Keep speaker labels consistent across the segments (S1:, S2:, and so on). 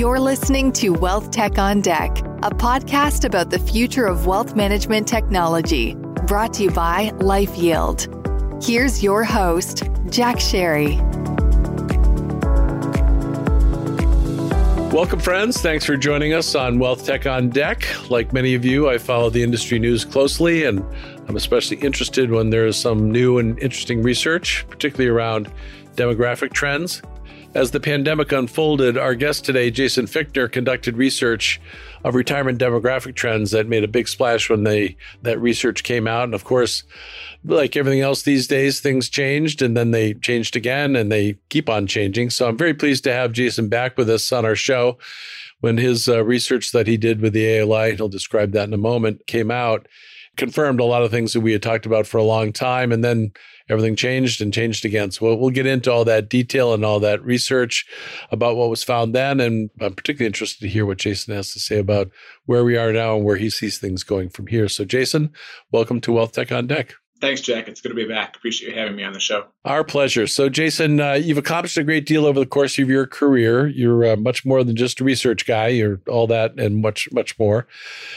S1: You're listening to Wealth Tech on Deck, a podcast about the future of wealth management technology, brought to you by LifeYield. Here's your host, Jack Sharry.
S2: Welcome, friends. Thanks for joining us on Wealth Tech on Deck. Like many of you, I follow the industry news closely, and I'm especially interested when there is some new and interesting research, particularly around demographic trends. As the pandemic unfolded, our guest today, Jason Fichtner, conducted research of retirement demographic trends that made a big splash when they that research came out. And of course, like everything else these days, things changed and then they changed again and they keep on changing. So I'm very pleased to have Jason back with us on our show. When his uh, research that he did with the ALI, he'll describe that in a moment, came out, confirmed a lot of things that we had talked about for a long time. And then everything changed and changed again. So we'll, we'll get into all that detail and all that research about what was found then. And I'm particularly interested to hear what Jason has to say about where we are now and where he sees things going from here. So, Jason, welcome to Wealth Tech on Deck.
S3: Thanks, Jack. It's good to be back. Appreciate you having me on the show.
S2: Our pleasure. So, Jason, uh, you've accomplished a great deal over the course of your career. You're uh, much more than just a research guy. You're all that and much, much more.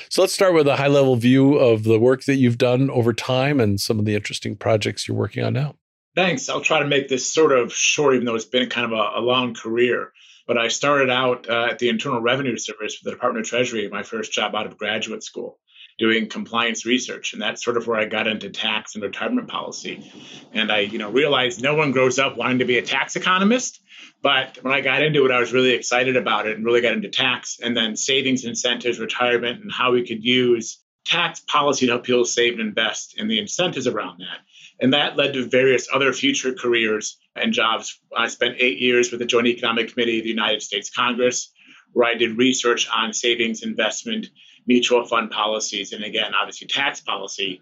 S2: So, let's start with a high level view of the work that you've done over time and some of the interesting projects you're working on now.
S3: Thanks. I'll try to make this sort of short, even though it's been kind of a, a long career. But I started out uh, at the Internal Revenue Service for the Department of Treasury, my first job out of graduate school doing compliance research and that's sort of where i got into tax and retirement policy. And i you know realized no one grows up wanting to be a tax economist but when i got into it i was really excited about it and really got into tax and then savings incentives retirement and how we could use tax policy to help people save and invest and the incentives around that. And that led to various other future careers and jobs. I spent eight years with the joint economic committee of the united states congress where i did research on savings investment mutual fund policies, and again, obviously tax policy.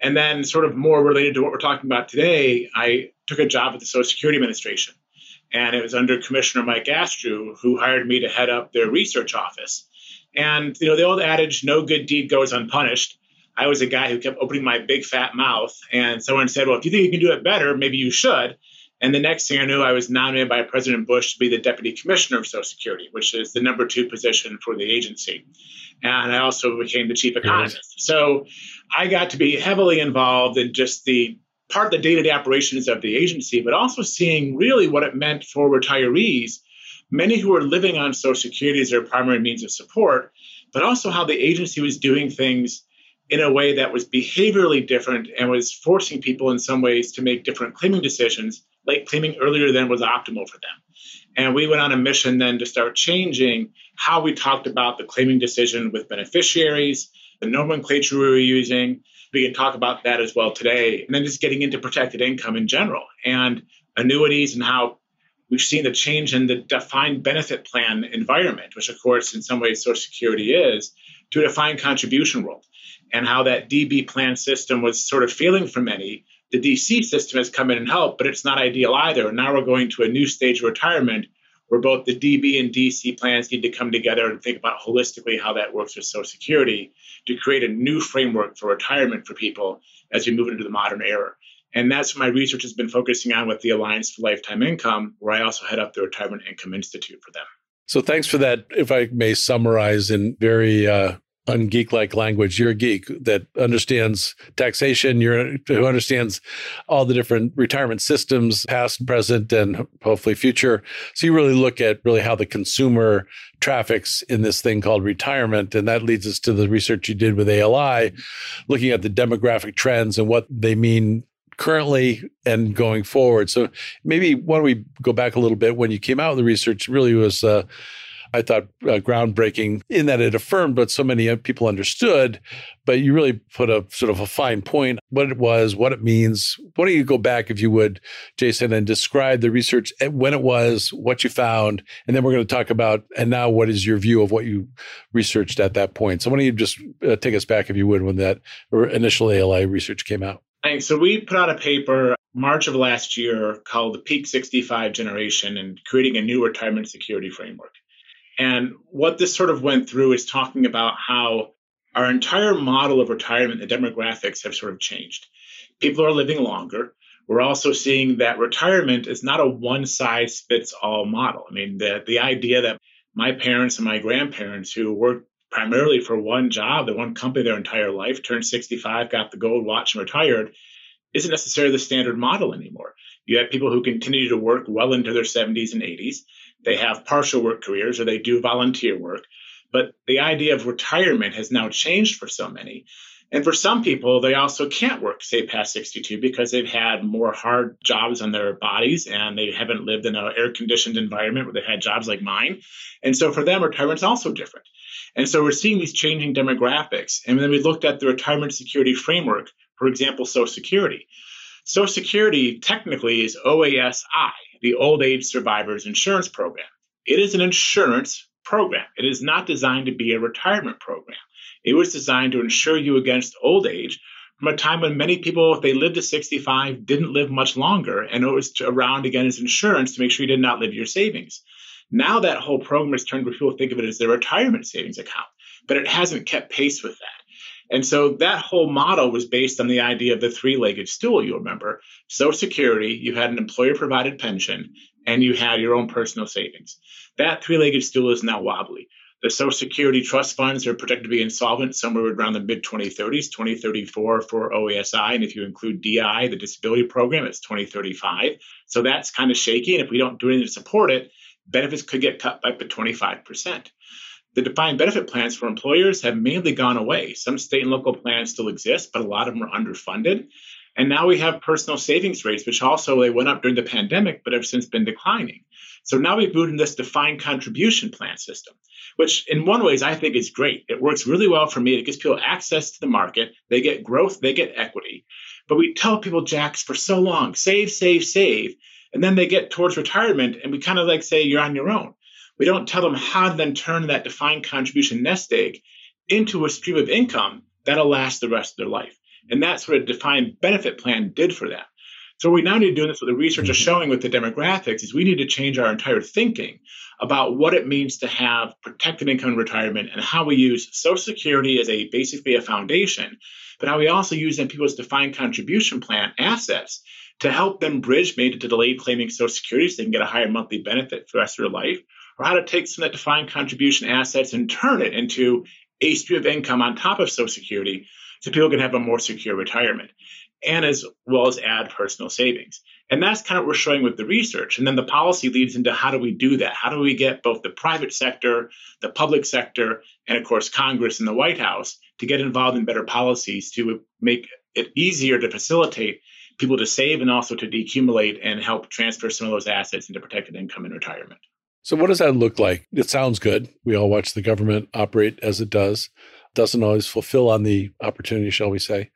S3: And then, sort of more related to what we're talking about today, I took a job at the Social Security Administration. And it was under Commissioner Mike Astrue, who hired me to head up their research office. And, you know, the old adage, no good deed goes unpunished. I was a guy who kept opening my big fat mouth. And someone said, well, if you think you can do it better, maybe you should. And the next thing I knew, I was nominated by President Bush to be the Deputy Commissioner of Social Security, which is the number two position for the agency and I also became the chief economist. Yes. So I got to be heavily involved in just the part of the day-to-day operations of the agency, but also seeing really what it meant for retirees, many who were living on Social Security as their primary means of support, but also how the agency was doing things in a way that was behaviorally different and was forcing people in some ways to make different claiming decisions, like claiming earlier than was optimal for them. And we went on a mission then to start changing how we talked about the claiming decision with beneficiaries, the nomenclature we were using. We can talk about that as well today. And then just getting into protected income in general and annuities and how we've seen the change in the defined benefit plan environment, which, of course, in some ways, Social Security is, to a defined contribution world, and how that DB plan system was sort of failing for many the DC system has come in and helped, but it's not ideal either. And now we're going to a new stage of retirement where both the DB and DC plans need to come together and think about holistically how that works with Social Security to create a new framework for retirement for people as we move into the modern era. And that's what my research has been focusing on with the Alliance for Lifetime Income, where I also head up the Retirement Income Institute for them.
S2: So thanks for that. If I may summarize in very uh, ungeek like language. You're a geek that understands taxation. You're who understands all the different retirement systems, past, present, and hopefully future. So you really look at really how the consumer traffics in this thing called retirement, and that leads us to the research you did with ALI, looking at the demographic trends and what they mean currently and going forward. So maybe why don't we go back a little bit when you came out with the research? Really was. Uh, I thought uh, groundbreaking in that it affirmed what so many people understood, but you really put a sort of a fine point what it was, what it means. Why don't you go back, if you would, Jason, and describe the research eh, when it was, what you found, and then we're going to talk about and now what is your view of what you researched at that point. So why don't you just uh, take us back, if you would, when that initial ALI research came out?
S3: Thanks. So we put out a paper March of last year called the Peak 65 Generation and creating a new retirement security framework. And what this sort of went through is talking about how our entire model of retirement, the demographics have sort of changed. People are living longer. We're also seeing that retirement is not a one size fits all model. I mean, the, the idea that my parents and my grandparents who worked primarily for one job, the one company their entire life, turned 65, got the gold watch, and retired, isn't necessarily the standard model anymore. You have people who continue to work well into their 70s and 80s. They have partial work careers or they do volunteer work. But the idea of retirement has now changed for so many. And for some people, they also can't work, say, past 62 because they've had more hard jobs on their bodies and they haven't lived in an air conditioned environment where they've had jobs like mine. And so for them, retirement's also different. And so we're seeing these changing demographics. And then we looked at the retirement security framework, for example, Social Security. Social Security technically is OASI, the Old Age Survivors Insurance Program. It is an insurance program. It is not designed to be a retirement program. It was designed to insure you against old age from a time when many people, if they lived to 65, didn't live much longer. And it was around again as insurance to make sure you did not live your savings. Now that whole program has turned where people think of it as their retirement savings account, but it hasn't kept pace with that. And so that whole model was based on the idea of the three legged stool, you remember. Social Security, you had an employer provided pension, and you had your own personal savings. That three legged stool is now wobbly. The Social Security trust funds are projected to be insolvent somewhere around the mid 2030s, 2034 for OASI. And if you include DI, the disability program, it's 2035. So that's kind of shaky. And if we don't do anything to support it, benefits could get cut by up to 25%. The defined benefit plans for employers have mainly gone away. Some state and local plans still exist, but a lot of them are underfunded. And now we have personal savings rates, which also they went up during the pandemic, but have since been declining. So now we've moved in this defined contribution plan system, which in one ways I think is great. It works really well for me. It gives people access to the market. They get growth, they get equity. But we tell people, Jacks, for so long, save, save, save. And then they get towards retirement and we kind of like say, you're on your own. We don't tell them how to then turn that defined contribution nest egg into a stream of income that'll last the rest of their life. And that's what a defined benefit plan did for them. So we now need to do this. What the research is mm-hmm. showing with the demographics is we need to change our entire thinking about what it means to have protected income in retirement and how we use Social Security as a basically a foundation, but how we also use in people's defined contribution plan assets to help them bridge maybe to delayed claiming Social Security so they can get a higher monthly benefit for the rest of their life, or how to take some of that defined contribution assets and turn it into a stream of income on top of Social Security so people can have a more secure retirement and as well as add personal savings. And that's kind of what we're showing with the research. And then the policy leads into how do we do that? How do we get both the private sector, the public sector, and of course, Congress and the White House to get involved in better policies to make it easier to facilitate people to save and also to decumulate and help transfer some of those assets into protected income in retirement.
S2: So, what does that look like? It sounds good. We all watch the government operate as it does doesn't always fulfill on the opportunity, shall we say.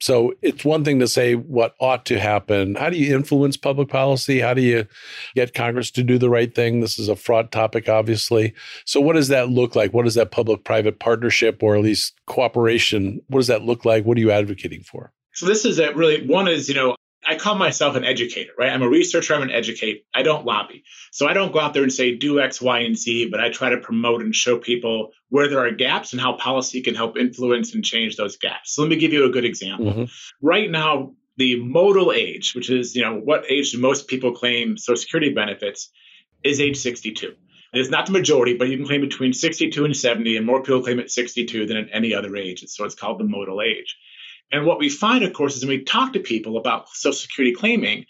S2: So it's one thing to say what ought to happen. How do you influence public policy? How do you get Congress to do the right thing? This is a fraught topic, obviously. So what does that look like? What is that public private partnership or at least cooperation? What does that look like? What are you advocating for?
S3: So this is a really one is, you know, I call myself an educator, right? I'm a researcher, I'm an educator. I don't lobby. So I don't go out there and say do X, Y, and Z, but I try to promote and show people where there are gaps and how policy can help influence and change those gaps. So let me give you a good example. Mm-hmm. Right now, the modal age, which is, you know, what age do most people claim Social Security benefits, is age 62. It's not the majority, but you can claim between 62 and 70, and more people claim at 62 than at any other age. So it's called the modal age. And what we find, of course, is when we talk to people about Social Security claiming,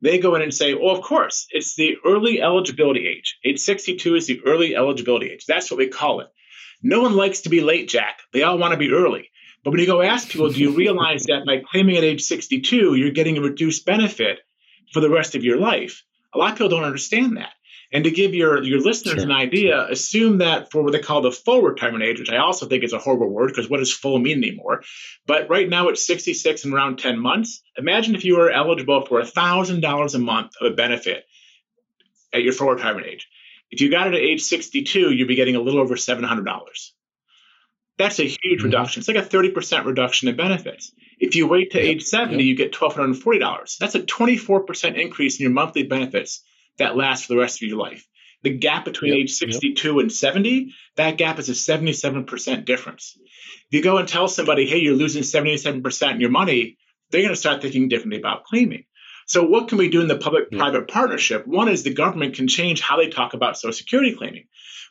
S3: they go in and say, well, of course, it's the early eligibility age. Age 62 is the early eligibility age. That's what we call it. No one likes to be late, Jack. They all want to be early. But when you go ask people, do you realize that by claiming at age 62, you're getting a reduced benefit for the rest of your life? A lot of people don't understand that. And to give your, your listeners sure. an idea, assume that for what they call the full retirement age, which I also think is a horrible word because what does full mean anymore? But right now it's 66 and around 10 months. Imagine if you were eligible for $1,000 a month of a benefit at your full retirement age. If you got it at age 62, you'd be getting a little over $700. That's a huge mm-hmm. reduction. It's like a 30% reduction in benefits. If you wait to yep. age 70, yep. you get $1,240. That's a 24% increase in your monthly benefits that lasts for the rest of your life. The gap between yep, age 62 yep. and 70, that gap is a 77% difference. If you go and tell somebody, hey, you're losing 77% in your money, they're going to start thinking differently about claiming. So, what can we do in the public private partnership? One is the government can change how they talk about Social Security claiming.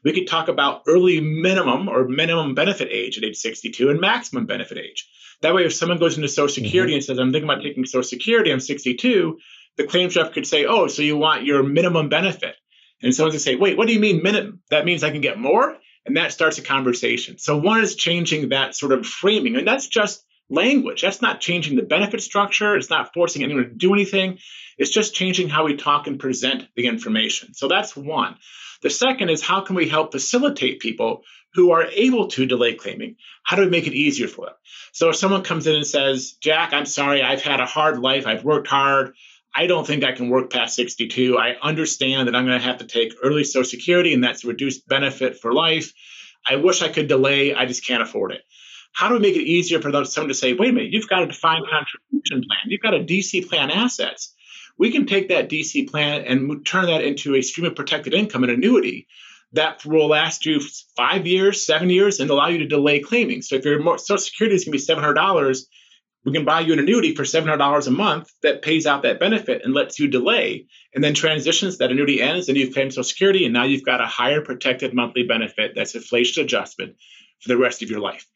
S3: We could talk about early minimum or minimum benefit age at age 62 and maximum benefit age. That way, if someone goes into Social Security mm-hmm. and says, I'm thinking about taking Social Security, I'm 62, the claims rep could say, Oh, so you want your minimum benefit. And someone would say, Wait, what do you mean minimum? That means I can get more? And that starts a conversation. So, one is changing that sort of framing. And that's just language. That's not changing the benefit structure. It's not forcing anyone to do anything. It's just changing how we talk and present the information. So, that's one. The second is how can we help facilitate people who are able to delay claiming? How do we make it easier for them? So if someone comes in and says, Jack, I'm sorry, I've had a hard life, I've worked hard, I don't think I can work past 62. I understand that I'm going to have to take early Social Security and that's a reduced benefit for life. I wish I could delay, I just can't afford it. How do we make it easier for someone to say, wait a minute, you've got a defined contribution plan, you've got a DC plan assets we can take that DC plan and turn that into a stream of protected income, an annuity that will last you five years, seven years, and allow you to delay claiming. So if your Social Security is going to be seven hundred dollars, we can buy you an annuity for seven hundred dollars a month that pays out that benefit and lets you delay, and then transitions. That annuity ends, and you've claimed Social Security, and now you've got a higher protected monthly benefit that's inflation adjustment for the rest of your life.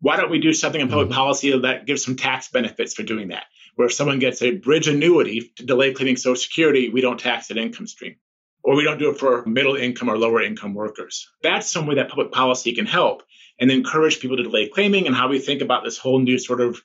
S3: Why don't we do something in public mm-hmm. policy that gives some tax benefits for doing that? where if someone gets a bridge annuity to delay claiming Social Security, we don't tax that income stream. Or we don't do it for middle income or lower income workers. That's some way that public policy can help and encourage people to delay claiming and how we think about this whole new sort of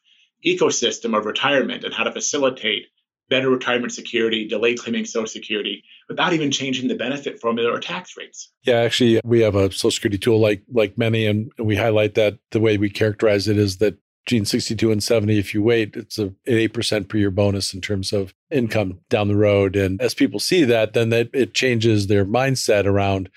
S3: ecosystem of retirement and how to facilitate better retirement security, delay claiming Social Security without even changing the benefit formula or tax rates.
S2: Yeah, actually, we have a Social Security tool like like many, and we highlight that the way we characterize it is that Gene 62 and 70, if you wait, it's a, 8% per year bonus in terms of income down the road. And as people see that, then that it changes their mindset around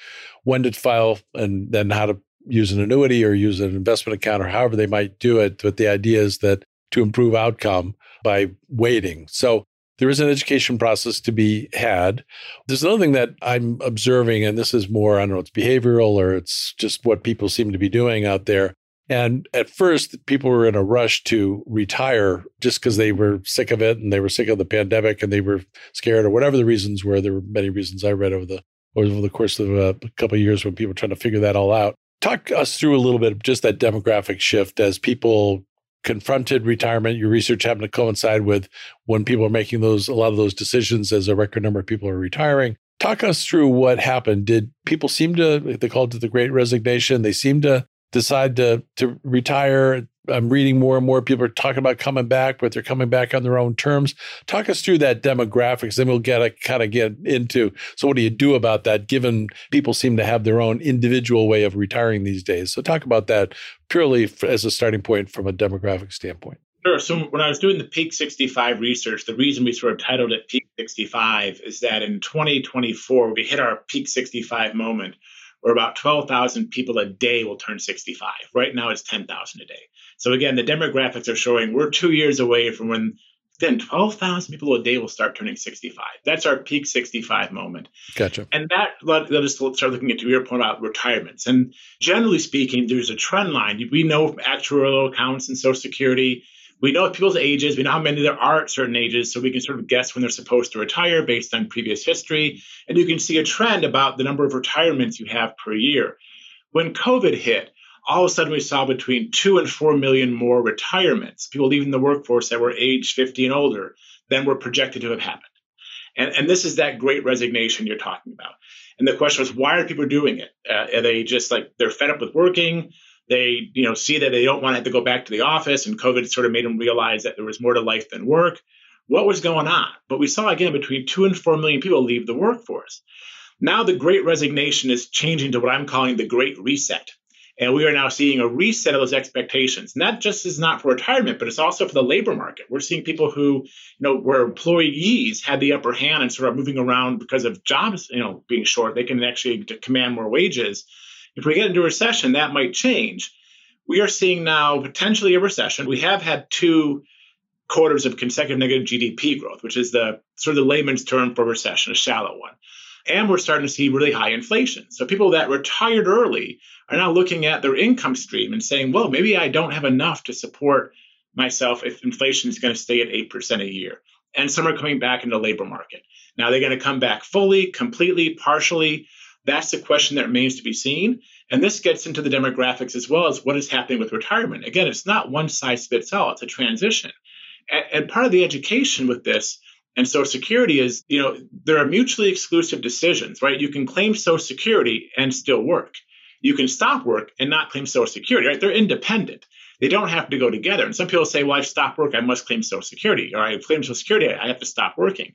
S2: when to file and then how to use an annuity or use an investment account or however they might do it. But the idea is that to improve outcome by waiting. So there is an education process to be had. There's another thing that I'm observing, and this is more, I don't know, it's behavioral or it's just what people seem to be doing out there. And at first, people were in a rush to retire just because they were sick of it and they were sick of the pandemic and they were scared or whatever the reasons were. There were many reasons I read over the over the course of uh, a couple of years when people were trying to figure that all out. Talk us through a little bit of just that demographic shift as people confronted retirement. Your research happened to coincide with when people are making those a lot of those decisions as a record number of people are retiring. Talk us through what happened. Did people seem to they called it the great resignation? They seem to decide to to retire. I'm reading more and more people are talking about coming back, but they're coming back on their own terms. Talk us through that demographics, then we'll get a kind of get into. So, what do you do about that? Given people seem to have their own individual way of retiring these days, so talk about that purely as a starting point from a demographic standpoint.
S3: Sure. So when I was doing the Peak 65 research, the reason we sort of titled it Peak 65 is that in 2024 we hit our Peak 65 moment where about 12,000 people a day will turn 65. Right now it's 10,000 a day. So again, the demographics are showing we're two years away from when then 12,000 people a day will start turning 65. That's our peak 65 moment.
S2: Gotcha.
S3: And that let, us start looking at your point about retirements. And generally speaking, there's a trend line. We know from actuarial accounts and Social Security we know people's ages, we know how many there are at certain ages, so we can sort of guess when they're supposed to retire based on previous history. And you can see a trend about the number of retirements you have per year. When COVID hit, all of a sudden we saw between two and four million more retirements, people leaving the workforce that were age 50 and older than were projected to have happened. And, and this is that great resignation you're talking about. And the question was, why are people doing it? Uh, are they just like they're fed up with working? They, you know, see that they don't want to have to go back to the office, and COVID sort of made them realize that there was more to life than work. What was going on? But we saw again between two and four million people leave the workforce. Now the great resignation is changing to what I'm calling the great reset. And we are now seeing a reset of those expectations. And that just is not for retirement, but it's also for the labor market. We're seeing people who, you know, where employees had the upper hand and sort of moving around because of jobs, you know, being short, they can actually command more wages. If we get into a recession, that might change. We are seeing now potentially a recession. We have had two quarters of consecutive negative GDP growth, which is the sort of the layman's term for recession, a shallow one. And we're starting to see really high inflation. So people that retired early are now looking at their income stream and saying, well, maybe I don't have enough to support myself if inflation is going to stay at 8% a year. and some are coming back into the labor market. Now, they're going to come back fully, completely, partially. That's the question that remains to be seen. And this gets into the demographics as well as what is happening with retirement. Again, it's not one size fits all, it's a transition. And, and part of the education with this and Social Security is, you know, there are mutually exclusive decisions, right? You can claim Social Security and still work. You can stop work and not claim Social Security, right? They're independent. They don't have to go together. And some people say, well, I've stopped work, I must claim Social Security, or I claim Social Security, I have to stop working.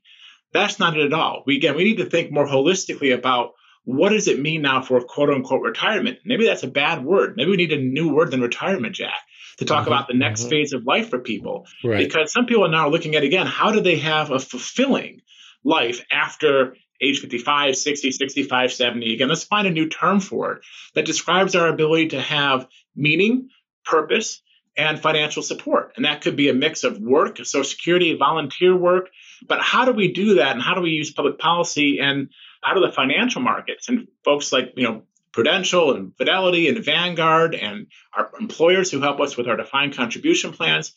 S3: That's not it at all. We again, we need to think more holistically about what does it mean now for quote unquote retirement? Maybe that's a bad word. Maybe we need a new word than retirement, Jack, to talk mm-hmm, about the next mm-hmm. phase of life for people. Right. Because some people are now looking at again, how do they have a fulfilling life after age 55, 60, 65, 70? Again, let's find a new term for it that describes our ability to have meaning, purpose, and financial support. And that could be a mix of work, Social Security, volunteer work. But how do we do that? And how do we use public policy and out of the financial markets and folks like, you know, Prudential and Fidelity and Vanguard and our employers who help us with our defined contribution plans.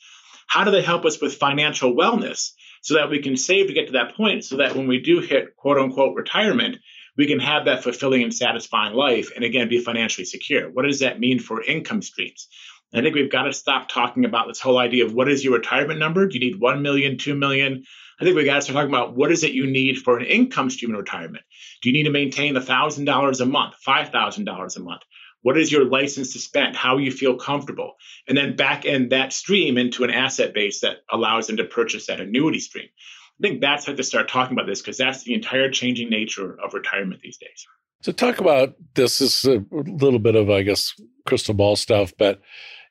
S3: How do they help us with financial wellness so that we can save to get to that point so that when we do hit quote unquote retirement, we can have that fulfilling and satisfying life and again be financially secure. What does that mean for income streams? I think we've got to stop talking about this whole idea of what is your retirement number? Do you need 1 million, 2 million? I think we got to start talking about what is it you need for an income stream in retirement? Do you need to maintain $1,000 a month, $5,000 a month? What is your license to spend? How you feel comfortable? And then back end that stream into an asset base that allows them to purchase that annuity stream. I think that's how to start talking about this because that's the entire changing nature of retirement these days.
S2: So talk about this. this is a little bit of, I guess, crystal ball stuff, but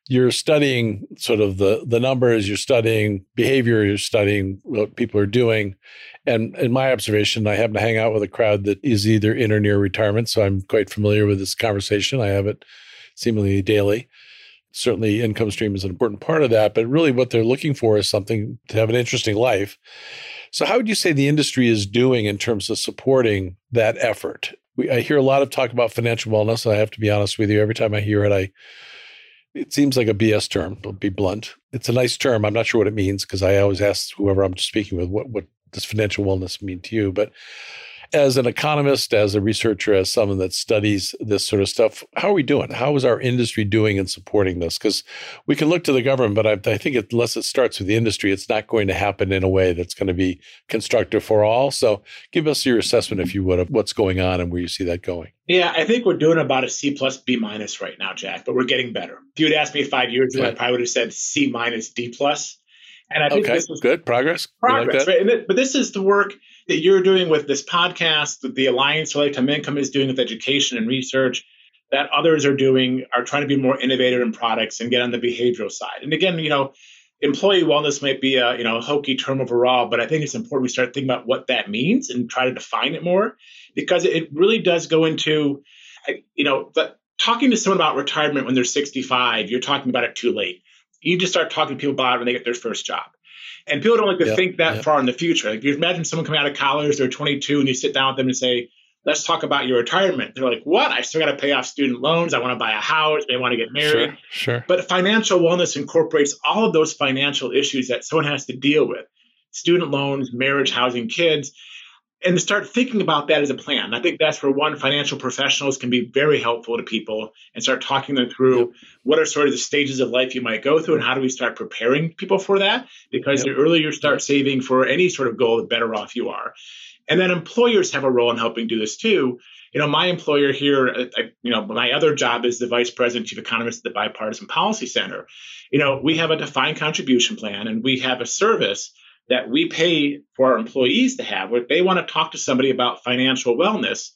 S2: you're studying sort of the the numbers, you're studying behavior, you're studying what people are doing. And in my observation, I happen to hang out with a crowd that is either in or near retirement. So I'm quite familiar with this conversation. I have it seemingly daily. Certainly, income stream is an important part of that, but really what they're looking for is something to have an interesting life. So, how would you say the industry is doing in terms of supporting that effort? We, I hear a lot of talk about financial wellness. I have to be honest with you. Every time I hear it, I it seems like a BS term, to be blunt. It's a nice term. I'm not sure what it means because I always ask whoever I'm speaking with, what, what does financial wellness mean to you? But as an economist, as a researcher, as someone that studies this sort of stuff, how are we doing? How is our industry doing in supporting this? Because we can look to the government, but I, I, think unless it starts with the industry, it's not going to happen in a way that's going to be constructive for all. So give us your assessment, if you would, of what's going on and where you see that going.
S3: Yeah, I think we're doing about a C plus B minus right now, Jack, but we're getting better. If you had asked me five years ago, I probably would have said C minus D plus.
S2: And I think okay, this is good progress.
S3: Progress, like right? but this is the work that you're doing with this podcast, that the Alliance for Lifetime Income is doing with education and research, that others are doing, are trying to be more innovative in products and get on the behavioral side. And again, you know, employee wellness might be a you know hokey term overall, but I think it's important we start thinking about what that means and try to define it more because it really does go into, you know, talking to someone about retirement when they're 65, you're talking about it too late. You just start talking to people about it when they get their first job. And people don't like to yep, think that yep. far in the future. Like you imagine someone coming out of college, they're 22, and you sit down with them and say, let's talk about your retirement. They're like, what? I still got to pay off student loans. I want to buy a house. They want to get married.
S2: Sure, sure.
S3: But financial wellness incorporates all of those financial issues that someone has to deal with student loans, marriage, housing, kids and to start thinking about that as a plan. I think that's where one financial professionals can be very helpful to people and start talking them through yep. what are sort of the stages of life you might go through and how do we start preparing people for that? Because yep. the earlier you start saving for any sort of goal, the better off you are. And then employers have a role in helping do this too. You know, my employer here, I, you know, my other job is the vice president, chief economist at the Bipartisan Policy Center. You know, we have a defined contribution plan and we have a service that we pay for our employees to have, where they want to talk to somebody about financial wellness.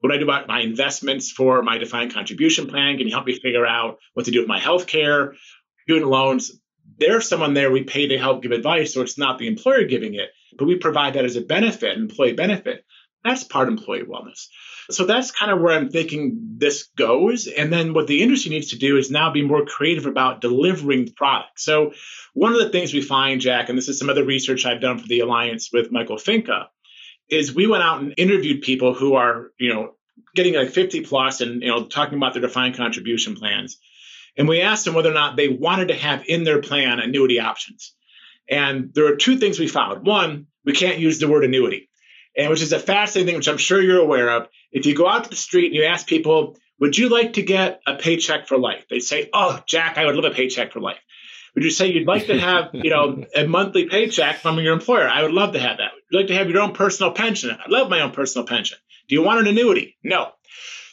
S3: What do I do about my investments for my defined contribution plan? Can you help me figure out what to do with my health care, student loans? There's someone there we pay to help give advice, so it's not the employer giving it, but we provide that as a benefit, employee benefit. That's part employee wellness. So that's kind of where I'm thinking this goes. And then what the industry needs to do is now be more creative about delivering products. So one of the things we find, Jack, and this is some other research I've done for the Alliance with Michael Finke, is we went out and interviewed people who are, you know, getting like 50 plus and, you know, talking about their defined contribution plans. And we asked them whether or not they wanted to have in their plan annuity options. And there are two things we found. One, we can't use the word annuity, and which is a fascinating thing, which I'm sure you're aware of. If you go out to the street and you ask people, would you like to get a paycheck for life? They say, oh, Jack, I would love a paycheck for life. Would you say you'd like to have, you know, a monthly paycheck from your employer? I would love to have that. Would you like to have your own personal pension? I love my own personal pension. Do you want an annuity? No.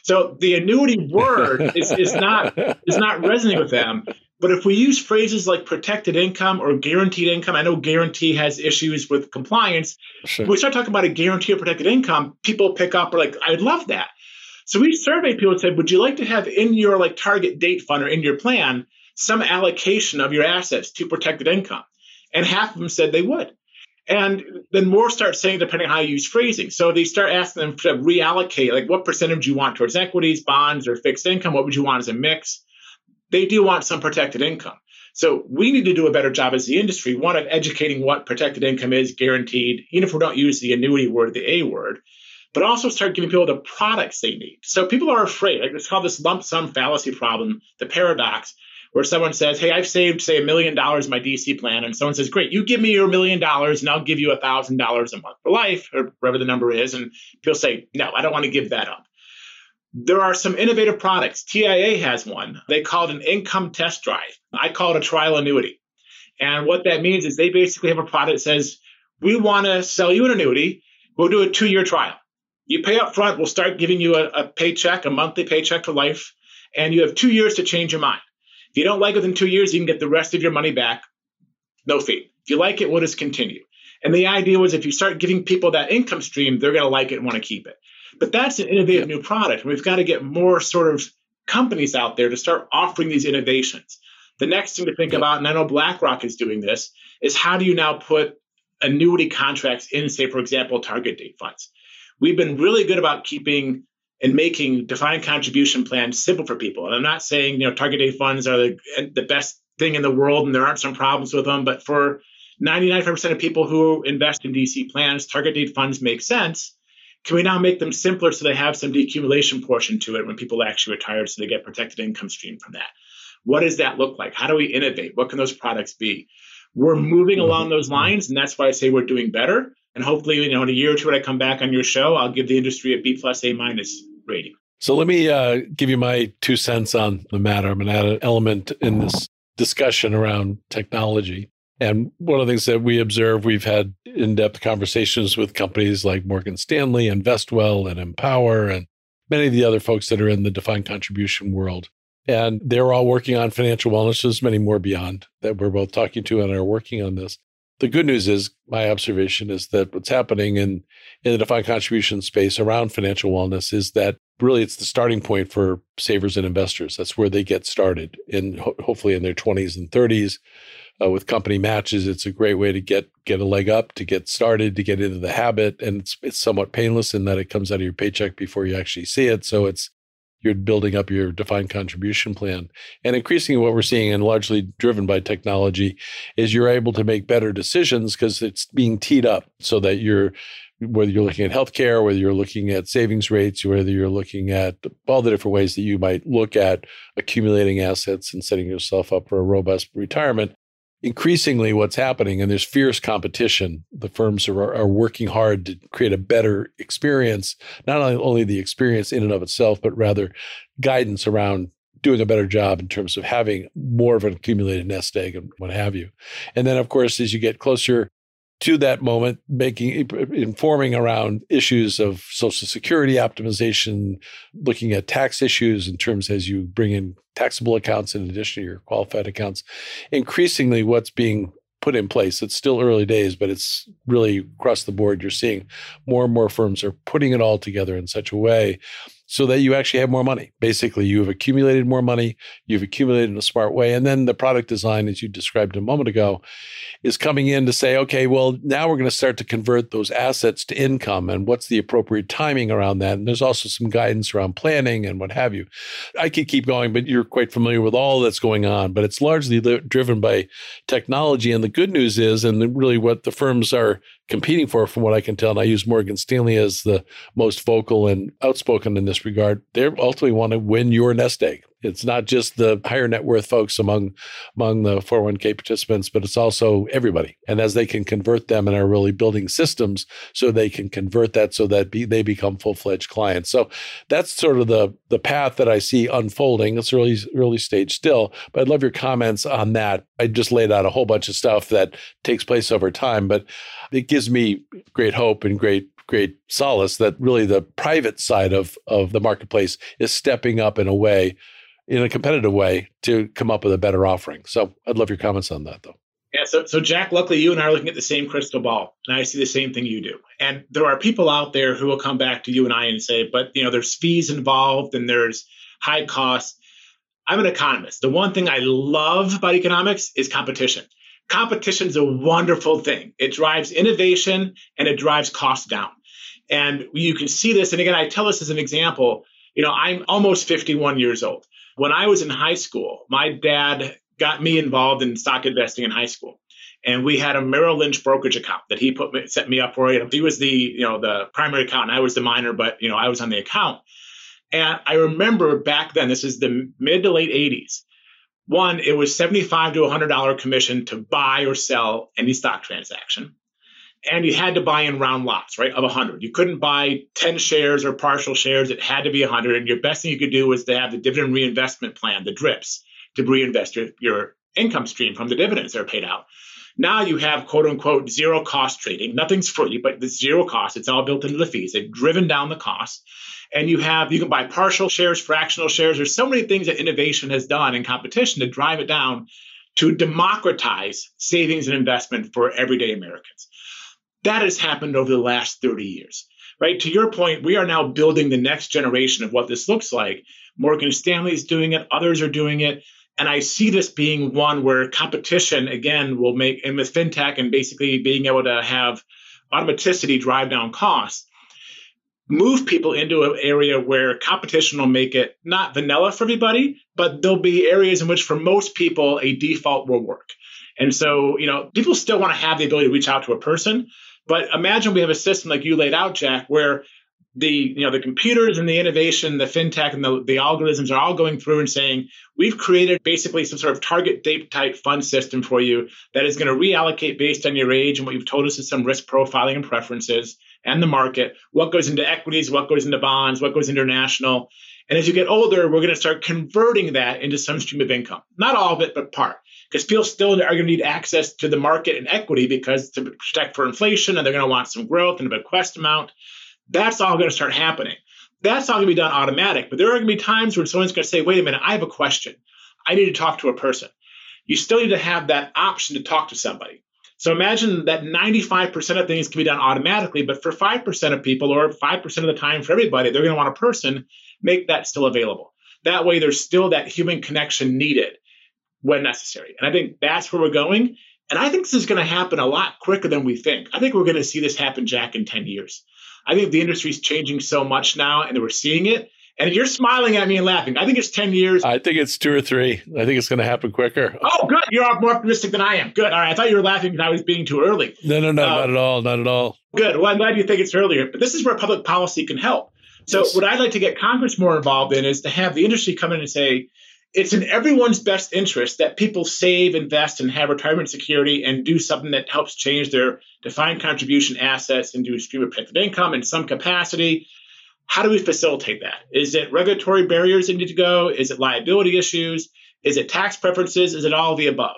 S3: So the annuity word is, is not is not resonating with them. But if we use phrases like protected income or guaranteed income, I know guarantee has issues with compliance. Sure. When we start talking about a guarantee or protected income, people pick up are like, I'd love that. So we surveyed people and said, would you like to have in your like target date fund or in your plan some allocation of your assets to protected income? And half of them said they would. And then more start saying, depending on how you use phrasing. So they start asking them to reallocate, like what percentage do you want towards equities, bonds, or fixed income? What would you want as a mix? They do want some protected income. So we need to do a better job as the industry, one of educating what protected income is, guaranteed, even if we don't use the annuity word, the A word, but also start giving people the products they need. So people are afraid. It's called this lump sum fallacy problem, the paradox, where someone says, Hey, I've saved, say, a million dollars in my DC plan. And someone says, Great, you give me your million dollars and I'll give you a thousand dollars a month for life, or whatever the number is. And people say, No, I don't want to give that up. There are some innovative products. TIAA has one. They call it an income test drive. I call it a trial annuity. And what that means is they basically have a product that says, We want to sell you an annuity. We'll do a two year trial. You pay up front, we'll start giving you a, a paycheck, a monthly paycheck for life, and you have two years to change your mind. If you don't like it within two years, you can get the rest of your money back, no fee. If you like it, we'll just continue. And the idea was if you start giving people that income stream, they're going to like it and want to keep it. But that's an innovative yeah. new product. We've got to get more sort of companies out there to start offering these innovations. The next thing to think yeah. about, and I know BlackRock is doing this, is how do you now put annuity contracts in, say, for example, target date funds? we've been really good about keeping and making defined contribution plans simple for people. And I'm not saying, you know, target date funds are the, the best thing in the world and there aren't some problems with them, but for 99% of people who invest in DC plans, target date funds make sense. Can we now make them simpler so they have some decumulation portion to it when people actually retire so they get protected income stream from that? What does that look like? How do we innovate? What can those products be? We're moving along mm-hmm. those lines, and that's why I say we're doing better. And hopefully, you know, in a year or two when I come back on your show, I'll give the industry a B plus A minus rating.
S2: So let me uh, give you my two cents on the matter. I'm going to add an element in this discussion around technology. And one of the things that we observe, we've had in depth conversations with companies like Morgan Stanley and Vestwell and Empower and many of the other folks that are in the defined contribution world. And they're all working on financial wellness. There's many more beyond that we're both talking to and are working on this the good news is my observation is that what's happening in, in the defined contribution space around financial wellness is that really it's the starting point for savers and investors. That's where they get started ho- hopefully in their 20s and 30s. Uh, with company matches, it's a great way to get get a leg up, to get started, to get into the habit, and it's it's somewhat painless in that it comes out of your paycheck before you actually see it. So it's you're building up your defined contribution plan. And increasingly, what we're seeing, and largely driven by technology, is you're able to make better decisions because it's being teed up so that you're whether you're looking at healthcare, whether you're looking at savings rates, whether you're looking at all the different ways that you might look at accumulating assets and setting yourself up for a robust retirement, increasingly what's happening and there's fierce competition. The firms are, are working hard to create a better experience not only the experience in and of itself but rather guidance around doing a better job in terms of having more of an accumulated nest egg and what have you. And then of course as you get closer to that moment, making informing around issues of social security optimization, looking at tax issues in terms as you bring in taxable accounts in addition to your qualified accounts. Increasingly, what's being put in place. It's still early days, but it's really across the board. You're seeing more and more firms are putting it all together in such a way so that you actually have more money. Basically, you have accumulated more money, you've accumulated in a smart way. And then the product design, as you described a moment ago, is coming in to say, okay, well, now we're going to start to convert those assets to income and what's the appropriate timing around that. And there's also some guidance around planning and what have you. I could keep going, but you're quite familiar with all that's going on, but it's largely driven by technology. And the good news is, and really what the firms are competing for, from what I can tell, and I use Morgan Stanley as the most vocal and outspoken in this regard, they ultimately want to win your nest egg. It's not just the higher net worth folks among among the 401k participants, but it's also everybody. And as they can convert them and are really building systems so they can convert that so that be, they become full fledged clients. So that's sort of the the path that I see unfolding. It's really early stage still, but I'd love your comments on that. I just laid out a whole bunch of stuff that takes place over time, but it gives me great hope and great great solace that really the private side of of the marketplace is stepping up in a way in a competitive way to come up with a better offering. So I'd love your comments on that though.
S3: Yeah, so, so Jack, luckily you and I are looking at the same crystal ball, and I see the same thing you do. And there are people out there who will come back to you and I and say, but you know, there's fees involved and there's high costs. I'm an economist. The one thing I love about economics is competition. Competition is a wonderful thing. It drives innovation and it drives costs down. And you can see this. And again, I tell this as an example. You know, I'm almost 51 years old. When I was in high school, my dad got me involved in stock investing in high school. And we had a Merrill Lynch brokerage account that he put set me up for. He was the you know the primary account, and I was the minor, but you know I was on the account. And I remember back then, this is the mid to late 80s. One, it was 75 to $100 commission to buy or sell any stock transaction and you had to buy in round lots, right, of 100. You couldn't buy 10 shares or partial shares. It had to be 100. And your best thing you could do was to have the dividend reinvestment plan, the DRIPs, to reinvest your, your income stream from the dividends that are paid out. Now you have quote unquote zero cost trading. Nothing's free, but the zero cost. It's all built into the fees. They've driven down the cost. And you have, you can buy partial shares, fractional shares. There's so many things that innovation has done in competition to drive it down to democratize savings and investment for everyday Americans. That has happened over the last 30 years, right? To your point, we are now building the next generation of what this looks like. Morgan Stanley is doing it, others are doing it. And I see this being one where competition, again, will make, and with fintech and basically being able to have automaticity drive down costs, move people into an area where competition will make it not vanilla for everybody, but there'll be areas in which for most people a default will work. And so, you know, people still want to have the ability to reach out to a person, but imagine we have a system like you laid out, Jack, where the you know the computers and the innovation, the fintech and the, the algorithms are all going through and saying we've created basically some sort of target date type fund system for you that is going to reallocate based on your age and what you've told us is some risk profiling and preferences and the market, what goes into equities, what goes into bonds, what goes international. And as you get older, we're going to start converting that into some stream of income. Not all of it, but part because people still are going to need access to the market and equity because to protect for inflation and they're going to want some growth and a bequest amount. That's all going to start happening. That's all going to be done automatic. But there are going to be times where someone's going to say, wait a minute, I have a question. I need to talk to a person. You still need to have that option to talk to somebody. So imagine that 95% of things can be done automatically, but for 5% of people or 5% of the time for everybody, they're going to want a person, make that still available. That way, there's still that human connection needed when necessary. And I think that's where we're going. And I think this is going to happen a lot quicker than we think. I think we're going to see this happen, Jack, in 10 years. I think the industry is changing so much now and we're seeing it. And you're smiling at me and laughing. I think it's 10 years.
S2: I think it's two or three. I think it's going to happen quicker.
S3: Oh, good. You're more optimistic than I am. Good. All right. I thought you were laughing because I was being too early.
S2: No, no, no, uh, not at all. Not at all.
S3: Good. Well, I'm glad you think it's earlier. But this is where public policy can help. So, yes. what I'd like to get Congress more involved in is to have the industry come in and say, it's in everyone's best interest that people save, invest, and have retirement security and do something that helps change their defined contribution assets into a stream of protected income in some capacity. How do we facilitate that? Is it regulatory barriers that need to go? Is it liability issues? Is it tax preferences? Is it all of the above?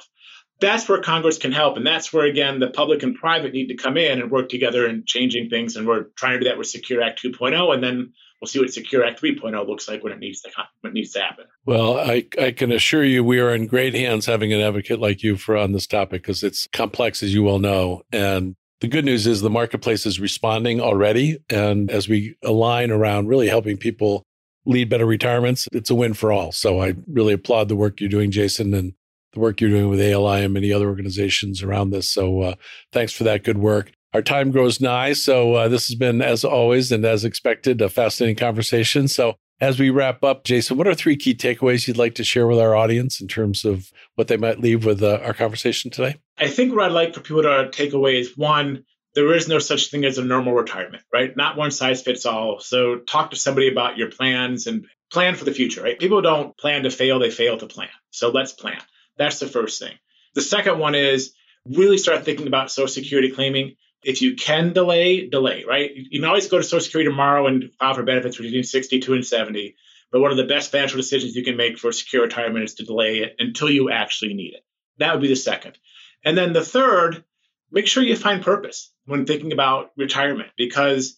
S3: That's where Congress can help. And that's where, again, the public and private need to come in and work together in changing things. And we're trying to do that with Secure Act 2.0. And then we'll see what Secure Act 3.0 looks like when it needs to when it needs to happen.
S2: Well, I, I can assure you we are in great hands having an advocate like you for on this topic because it's complex, as you well know. And the good news is the marketplace is responding already. And as we align around really helping people lead better retirements, it's a win for all. So I really applaud the work you're doing, Jason, and the work you're doing with ALI and many other organizations around this. So uh, thanks for that good work. Our time grows nigh. So uh, this has been, as always and as expected, a fascinating conversation. So as we wrap up, Jason, what are three key takeaways you'd like to share with our audience in terms of what they might leave with uh, our conversation today?
S3: I think what I'd like for people to take away is one, there is no such thing as a normal retirement, right? Not one size fits all. So talk to somebody about your plans and plan for the future, right? People don't plan to fail, they fail to plan. So let's plan. That's the first thing. The second one is really start thinking about Social Security claiming. If you can delay, delay, right? You can always go to Social Security tomorrow and file for benefits between 62 and 70. But one of the best financial decisions you can make for secure retirement is to delay it until you actually need it. That would be the second. And then the third, make sure you find purpose when thinking about retirement because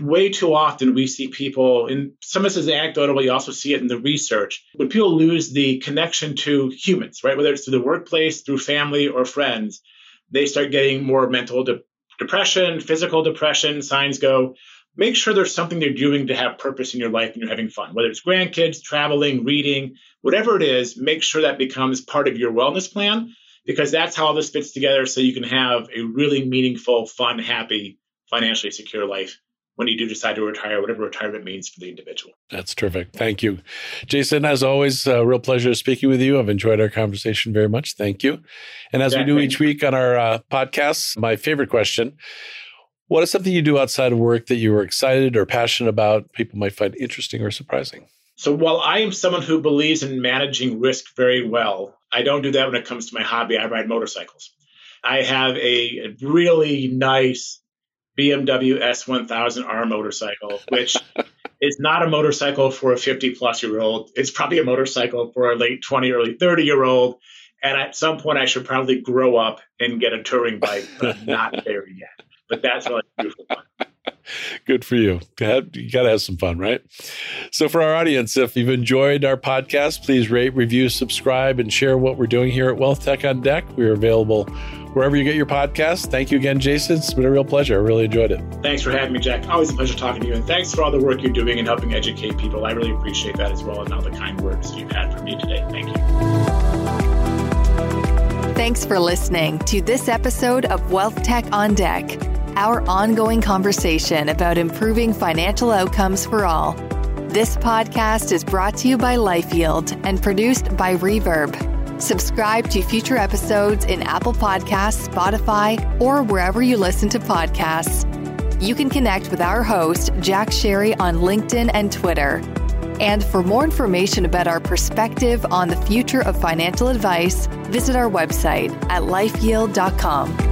S3: way too often we see people, and some of this is anecdotal, but you also see it in the research, when people lose the connection to humans, right? Whether it's through the workplace, through family, or friends, they start getting more mental de- depression, physical depression. Signs go. Make sure there's something you're doing to have purpose in your life and you're having fun. Whether it's grandkids, traveling, reading, whatever it is, make sure that becomes part of your wellness plan because that's how all this fits together so you can have a really meaningful, fun, happy, financially secure life when you do decide to retire, whatever retirement means for the individual.
S2: That's terrific. Thank you. Jason, as always, a real pleasure speaking with you. I've enjoyed our conversation very much. Thank you. And as yeah, we do each you. week on our uh, podcasts, my favorite question what is something you do outside of work that you are excited or passionate about, people might find interesting or surprising?
S3: So while I am someone who believes in managing risk very well, I don't do that when it comes to my hobby. I ride motorcycles. I have a really nice BMW S1000R motorcycle, which is not a motorcycle for a 50 plus year old. It's probably a motorcycle for a late 20, early 30 year old. And at some point, I should probably grow up and get a touring bike, but I'm not there yet. But that's really beautiful fun.
S2: Good for you. You got to have some fun, right? So, for our audience, if you've enjoyed our podcast, please rate, review, subscribe, and share what we're doing here at Wealth Tech on Deck. We are available wherever you get your podcast. Thank you again, Jason. It's been a real pleasure. I really enjoyed it.
S3: Thanks for having me, Jack. Always a pleasure talking to you. And thanks for all the work you're doing and helping educate people. I really appreciate that as well, and all the kind words you've had for me today. Thank you.
S1: Thanks for listening to this episode of Wealth Tech on Deck our ongoing conversation about improving financial outcomes for all. This podcast is brought to you by LifeYield and produced by Reverb. Subscribe to future episodes in Apple Podcasts, Spotify, or wherever you listen to podcasts. You can connect with our host, Jack Sharry, on LinkedIn and Twitter. And for more information about our perspective on the future of financial advice, visit our website at lifeyield.com.